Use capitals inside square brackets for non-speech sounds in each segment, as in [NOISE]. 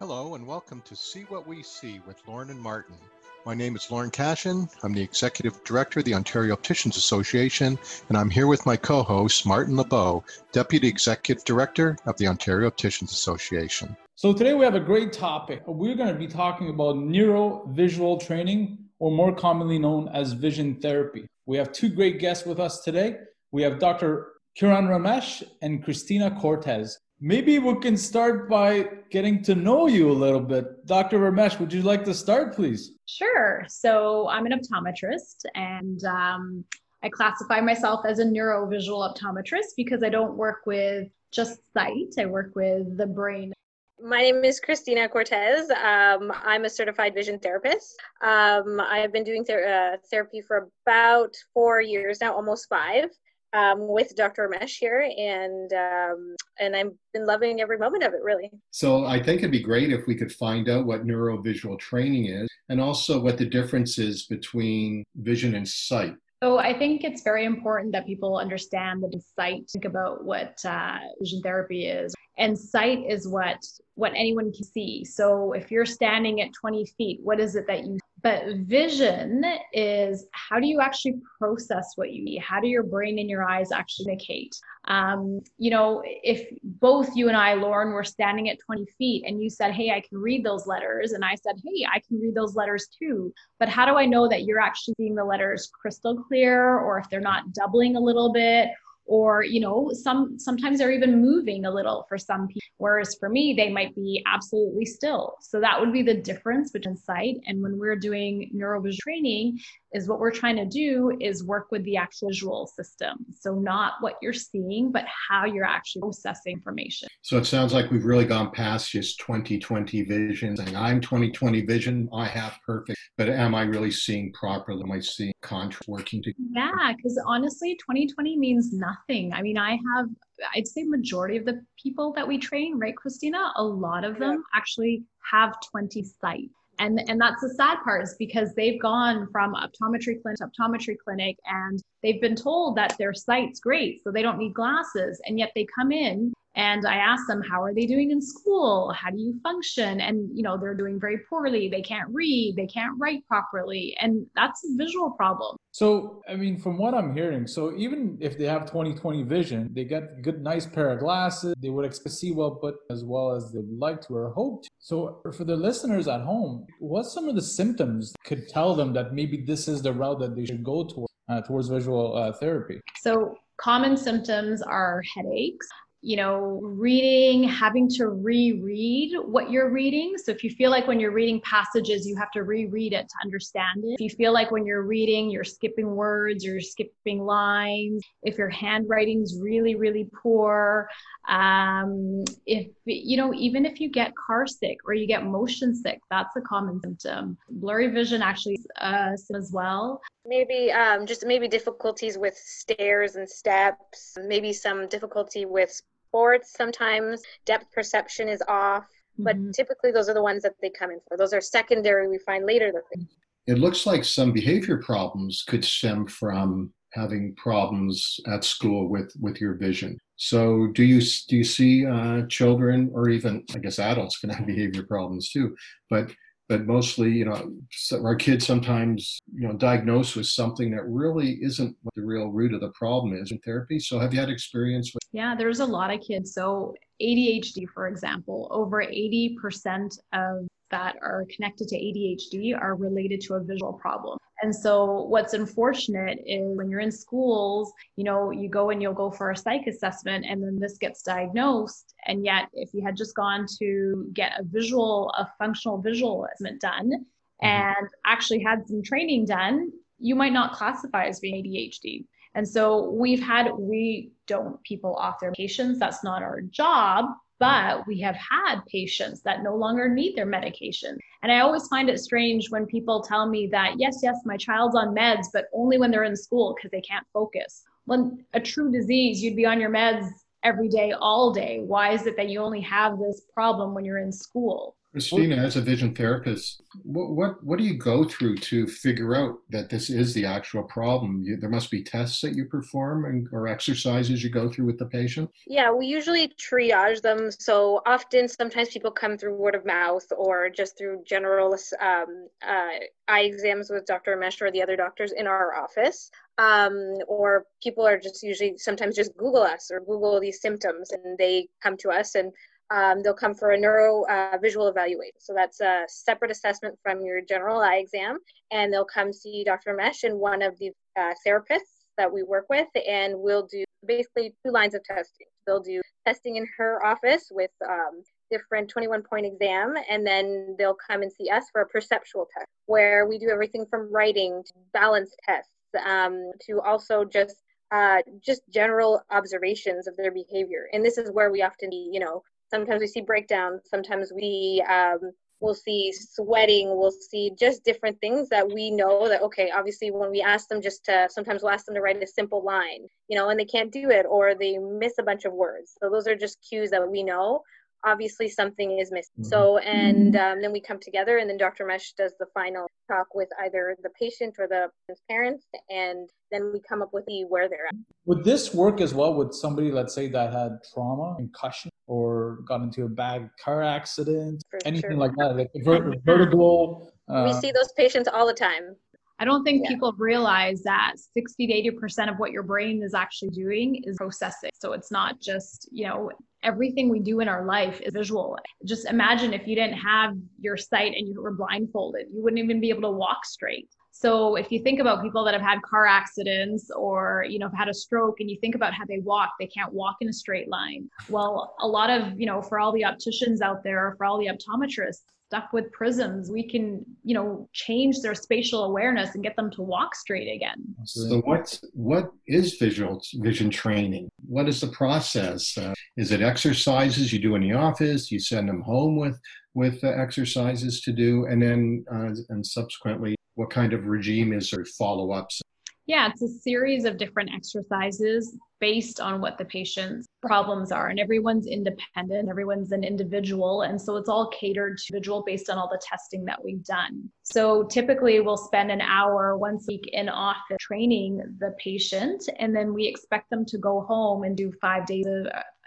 Hello and welcome to See What We See with Lauren and Martin. My name is Lauren Cashin. I'm the Executive Director of the Ontario Opticians Association, and I'm here with my co host, Martin LeBeau, Deputy Executive Director of the Ontario Opticians Association. So, today we have a great topic. We're going to be talking about neurovisual training, or more commonly known as vision therapy. We have two great guests with us today. We have Dr. Kiran Ramesh and Christina Cortez. Maybe we can start by getting to know you a little bit. Dr. Ramesh, would you like to start, please? Sure. So I'm an optometrist and um, I classify myself as a neurovisual optometrist because I don't work with just sight, I work with the brain. My name is Christina Cortez. Um, I'm a certified vision therapist. Um, I have been doing ther- uh, therapy for about four years now, almost five um, with Dr. Ramesh here, and um, and I've been loving every moment of it, really. So I think it'd be great if we could find out what neurovisual training is, and also what the difference is between vision and sight. So I think it's very important that people understand that sight. Think about what uh, vision therapy is, and sight is what what anyone can see. So if you're standing at 20 feet, what is it that you but vision is how do you actually process what you need? How do your brain and your eyes actually communicate? Um, you know, if both you and I, Lauren, were standing at 20 feet and you said, Hey, I can read those letters. And I said, Hey, I can read those letters too. But how do I know that you're actually seeing the letters crystal clear or if they're not doubling a little bit? Or you know some sometimes they're even moving a little for some people. Whereas for me they might be absolutely still. So that would be the difference between sight and when we're doing neurovisual training is what we're trying to do is work with the actual visual system. So not what you're seeing but how you're actually processing information. So it sounds like we've really gone past just 2020 vision saying i'm 2020 vision. I have perfect but am i really seeing properly? Am i seeing contrast working together yeah because honestly 2020 means nothing. I mean i have i'd say majority of the people that we train right christina? A lot of them actually have 20 sight and and that's the sad part is because they've gone from optometry clinic to optometry clinic and they've been told that their sight's great so they don't need glasses. And yet they come in and i ask them how are they doing in school? How do you function? And you know they're doing very poorly. They can't read. They can't write properly. And that's a visual problem. So i mean from what i'm hearing so even if they have 20/20 vision they get good nice pair of glasses. They would expect to see well but as well as they'd like to or hope to. So for the listeners at home what's some of the symptoms could tell them that maybe this is the route that they should go towards uh, towards visual uh, therapy? So common symptoms are headaches you know, reading, having to reread what you're reading. So if you feel like when you're reading passages, you have to reread it to understand it. If you feel like when you're reading, you're skipping words, or you're skipping lines, if your handwriting's really, really poor, um, if, you know, even if you get car sick or you get motion sick, that's a common symptom. Blurry vision actually uh, as well. Maybe um, just maybe difficulties with stairs and steps, maybe some difficulty with sports. Sometimes depth perception is off, but mm-hmm. typically those are the ones that they come in for. Those are secondary. We find later that they. It looks like some behavior problems could stem from having problems at school with with your vision. So do you do you see uh, children or even I guess adults can have behavior problems too, but but mostly, you know, our kids sometimes, you know, diagnosed with something that really isn't what the real root of the problem is in therapy. So, have you had experience with? Yeah, there's a lot of kids. So, ADHD, for example, over 80% of that are connected to ADHD are related to a visual problem. And so what's unfortunate is when you're in schools, you know, you go and you'll go for a psych assessment and then this gets diagnosed. And yet if you had just gone to get a visual, a functional visual assessment done mm-hmm. and actually had some training done, you might not classify as being ADHD. And so we've had, we don't people off their medications. That's not our job, but we have had patients that no longer need their medication. And I always find it strange when people tell me that, yes, yes, my child's on meds, but only when they're in school because they can't focus. When a true disease, you'd be on your meds every day, all day? Why is it that you only have this problem when you're in school? Christina, as a vision therapist, what, what, what do you go through to figure out that this is the actual problem? You, there must be tests that you perform and, or exercises you go through with the patient. Yeah, we usually triage them. So often, sometimes people come through word of mouth or just through general um, uh, eye exams with Dr. Mesh or the other doctors in our office. Um, or people are just usually sometimes just Google us or Google these symptoms and they come to us and um, they'll come for a neuro uh, visual evaluation. So that's a separate assessment from your general eye exam. And they'll come see Dr. Mesh and one of the uh, therapists that we work with, and we'll do basically two lines of testing. They'll do testing in her office with um, different 21 point exam, and then they'll come and see us for a perceptual test where we do everything from writing to balance tests um, to also just uh, just general observations of their behavior. And this is where we often, you know, sometimes we see breakdowns sometimes we um, we'll see sweating we'll see just different things that we know that okay obviously when we ask them just to sometimes we'll ask them to write a simple line you know and they can't do it or they miss a bunch of words. So those are just cues that we know obviously something is missing. Mm-hmm. So, and um, then we come together, and then Dr. Mesh does the final talk with either the patient or the parents, and then we come up with the where they're at. Would this work as well with somebody, let's say, that had trauma, concussion, or got into a bad car accident, For anything sure. like that, like [LAUGHS] vertigo? Uh, we see those patients all the time. I don't think yeah. people realize that 60 to 80% of what your brain is actually doing is processing. So it's not just, you know, everything we do in our life is visual. Just imagine if you didn't have your sight and you were blindfolded, you wouldn't even be able to walk straight. So if you think about people that have had car accidents or you know have had a stroke and you think about how they walk, they can't walk in a straight line. Well, a lot of, you know, for all the opticians out there, for all the optometrists, stuck with prisms, we can, you know, change their spatial awareness and get them to walk straight again. So what what is visual vision training? What is the process? Uh, is it exercises you do in the office? You send them home with with uh, exercises to do, and then uh, and subsequently, what kind of regime is there? Follow ups yeah, it's a series of different exercises based on what the patient's problems are. And everyone's independent, everyone's an individual. And so it's all catered to individual based on all the testing that we've done. So typically we'll spend an hour once a week in office training the patient, and then we expect them to go home and do five days of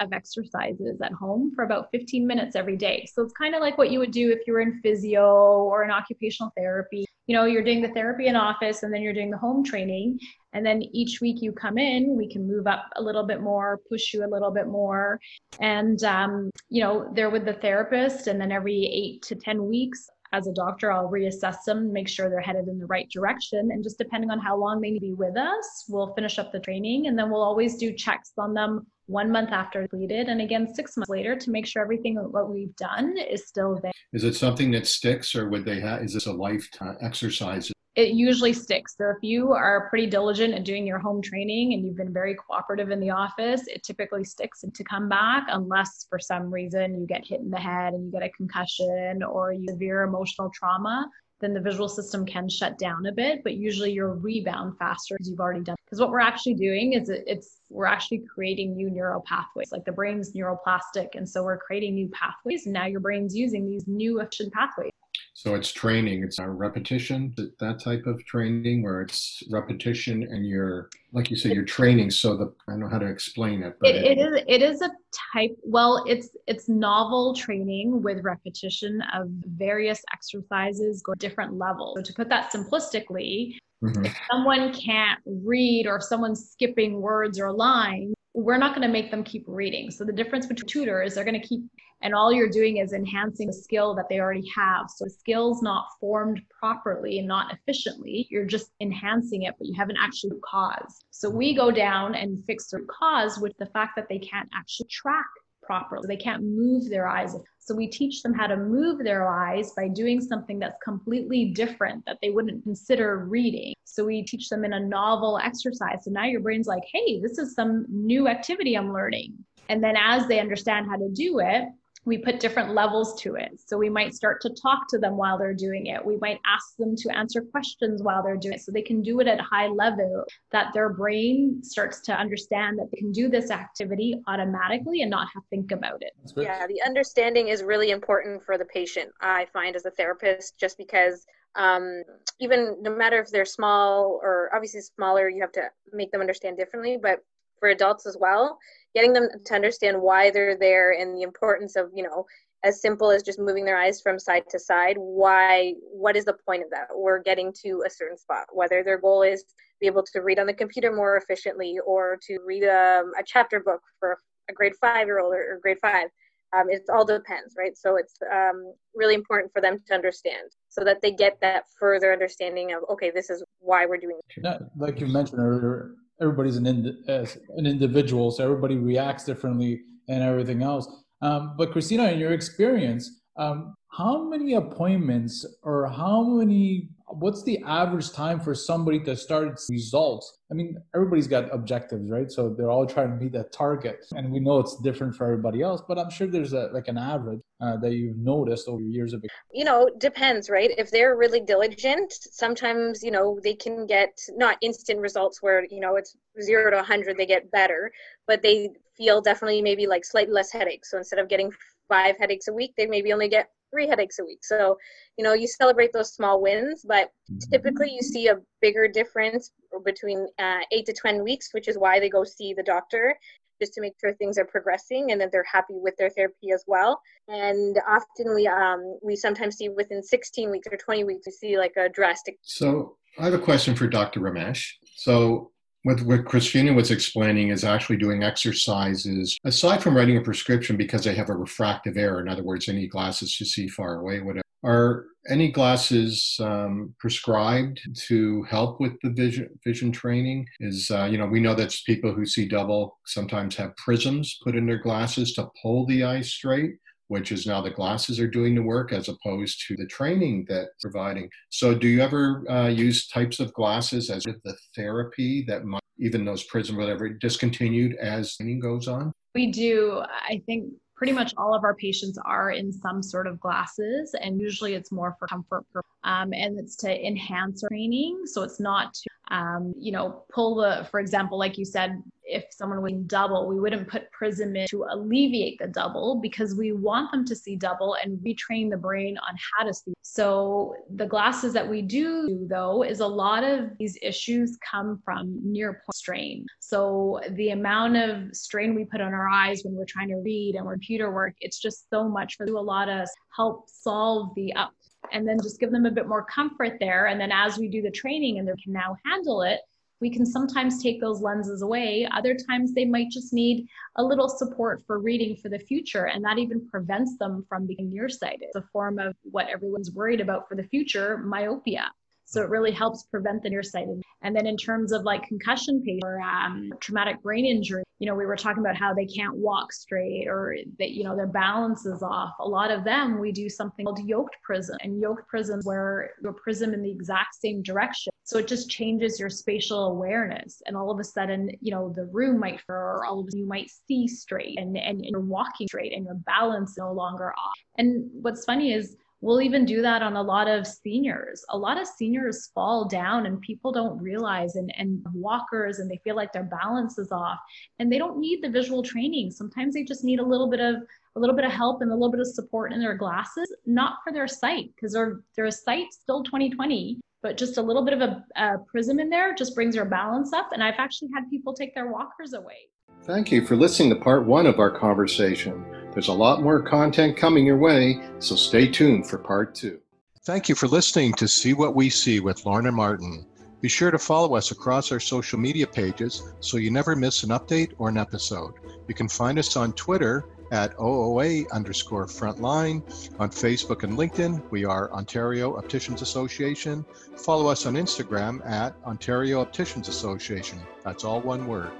of exercises at home for about 15 minutes every day. So it's kind of like what you would do if you were in physio or in occupational therapy. You know, you're doing the therapy in office and then you're doing the home training. And then each week you come in, we can move up a little bit more, push you a little bit more. And, um, you know, they're with the therapist. And then every eight to 10 weeks, as a doctor, I'll reassess them, make sure they're headed in the right direction. And just depending on how long they need to be with us, we'll finish up the training and then we'll always do checks on them one month after completed and again six months later to make sure everything what we've done is still there. Is it something that sticks or would they have is this a lifetime exercise? It usually sticks. So if you are pretty diligent at doing your home training and you've been very cooperative in the office, it typically sticks to come back unless for some reason you get hit in the head and you get a concussion or you severe emotional trauma then the visual system can shut down a bit, but usually you'll rebound faster as you've already done. Because what we're actually doing is it's we're actually creating new neural pathways. Like the brain's neuroplastic, and so we're creating new pathways. And now your brain's using these new efficient pathways. So it's training, it's a repetition, that type of training where it's repetition and you're, like you said, you're training. So the, I don't know how to explain it, but it, it is, it is a type, well, it's, it's novel training with repetition of various exercises go different levels. So to put that simplistically, mm-hmm. if someone can't read or if someone's skipping words or lines, we're not going to make them keep reading. So the difference between tutors, they're going to keep, and all you're doing is enhancing the skill that they already have. So the skill's not formed properly and not efficiently. You're just enhancing it, but you haven't actually caused. So we go down and fix the cause with the fact that they can't actually track properly. They can't move their eyes. So we teach them how to move their eyes by doing something that's completely different that they wouldn't consider reading. So we teach them in a novel exercise. So now your brain's like, hey, this is some new activity I'm learning. And then as they understand how to do it, we put different levels to it. So we might start to talk to them while they're doing it. We might ask them to answer questions while they're doing it. So they can do it at high level that their brain starts to understand that they can do this activity automatically and not have to think about it. Yeah, the understanding is really important for the patient, I find as a therapist, just because um, even no matter if they're small or obviously smaller, you have to make them understand differently. But for adults as well, getting them to understand why they're there and the importance of, you know, as simple as just moving their eyes from side to side why what is the point of that? We're getting to a certain spot whether their goal is to be able to read on the computer more efficiently or to read a, um, a chapter book for a grade five year old or, or grade five um, it all depends right? So it's um, really important for them to understand so that they get that further understanding of okay this is why we're doing it like you mentioned earlier everybody's an, ind- an individual so everybody reacts differently and everything else. Um, but christina in your experience um, how many appointments or how many what's the average time for somebody to start results? I mean everybody's got objectives right? So they're all trying to meet that target. And we know it's different for everybody else but i'm sure there's a like an average uh, that you've noticed over years of you know depends right? If they're really diligent sometimes you know they can get not instant results where you know it's zero to 100 they get better but they feel definitely maybe like slightly less headaches. So instead of getting five headaches a week they maybe only get three headaches a week. So, you know, you celebrate those small wins, but mm-hmm. typically you see a bigger difference between uh, eight to 10 weeks, which is why they go see the doctor just to make sure things are progressing and that they're happy with their therapy as well. And often we um, we sometimes see within 16 weeks or 20 weeks, we see like a drastic. So I have a question for Dr. Ramesh. So what, what Christina was explaining is actually doing exercises aside from writing a prescription because they have a refractive error. In other words, any glasses you see far away, whatever. Are any glasses um, prescribed to help with the vision vision training? Is uh, you know we know that people who see double sometimes have prisms put in their glasses to pull the eye straight which is now the glasses are doing the work as opposed to the training that providing. So, do you ever uh, use types of glasses as the therapy that might, even those prism whatever discontinued as training goes on? We do. I think pretty much all of our patients are in some sort of glasses, and usually it's more for comfort, um, and it's to enhance training. So it's not to um, you know, pull the, for example, like you said, if someone was double, we wouldn't put prism in to alleviate the double because we want them to see double and retrain the brain on how to see. So the glasses that we do though is a lot of these issues come from near point strain. So the amount of strain we put on our eyes when we're trying to read and computer work, it's just so much for do a lot of help solve the up and then just give them a bit more comfort there. And then as we do the training and they can now handle it, we can sometimes take those lenses away. Other times they might just need a little support for reading for the future. And that even prevents them from being nearsighted. It's a form of what everyone's worried about for the future myopia. So it really helps prevent the nearsighted. And then in terms of like concussion patients or um, traumatic brain injury, you know, we were talking about how they can't walk straight or that, you know, their balance is off. A lot of them, we do something called yoked prism and yoked prism where you prism in the exact same direction. So it just changes your spatial awareness. And all of a sudden, you know, the room might, or all of a sudden you might see straight and, and, and you're walking straight and your balance no longer off. And what's funny is We'll even do that on a lot of seniors. A lot of seniors fall down and people don't realize and, and walkers and they feel like their balance is off and they don't need the visual training. Sometimes they just need a little bit of a little bit of help and a little bit of support in their glasses, not for their sight, because their their sight still 2020, but just a little bit of a, a prism in there just brings your balance up. And I've actually had people take their walkers away. Thank you for listening to part one of our conversation. There's a lot more content coming your way, so stay tuned for part two. Thank you for listening to See What We See with Lorna Martin. Be sure to follow us across our social media pages so you never miss an update or an episode. You can find us on Twitter at OOA underscore frontline. On Facebook and LinkedIn, we are Ontario Opticians Association. Follow us on Instagram at Ontario Opticians Association. That's all one word.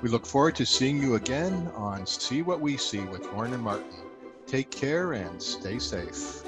We look forward to seeing you again on See What We See with Lauren and Martin. Take care and stay safe.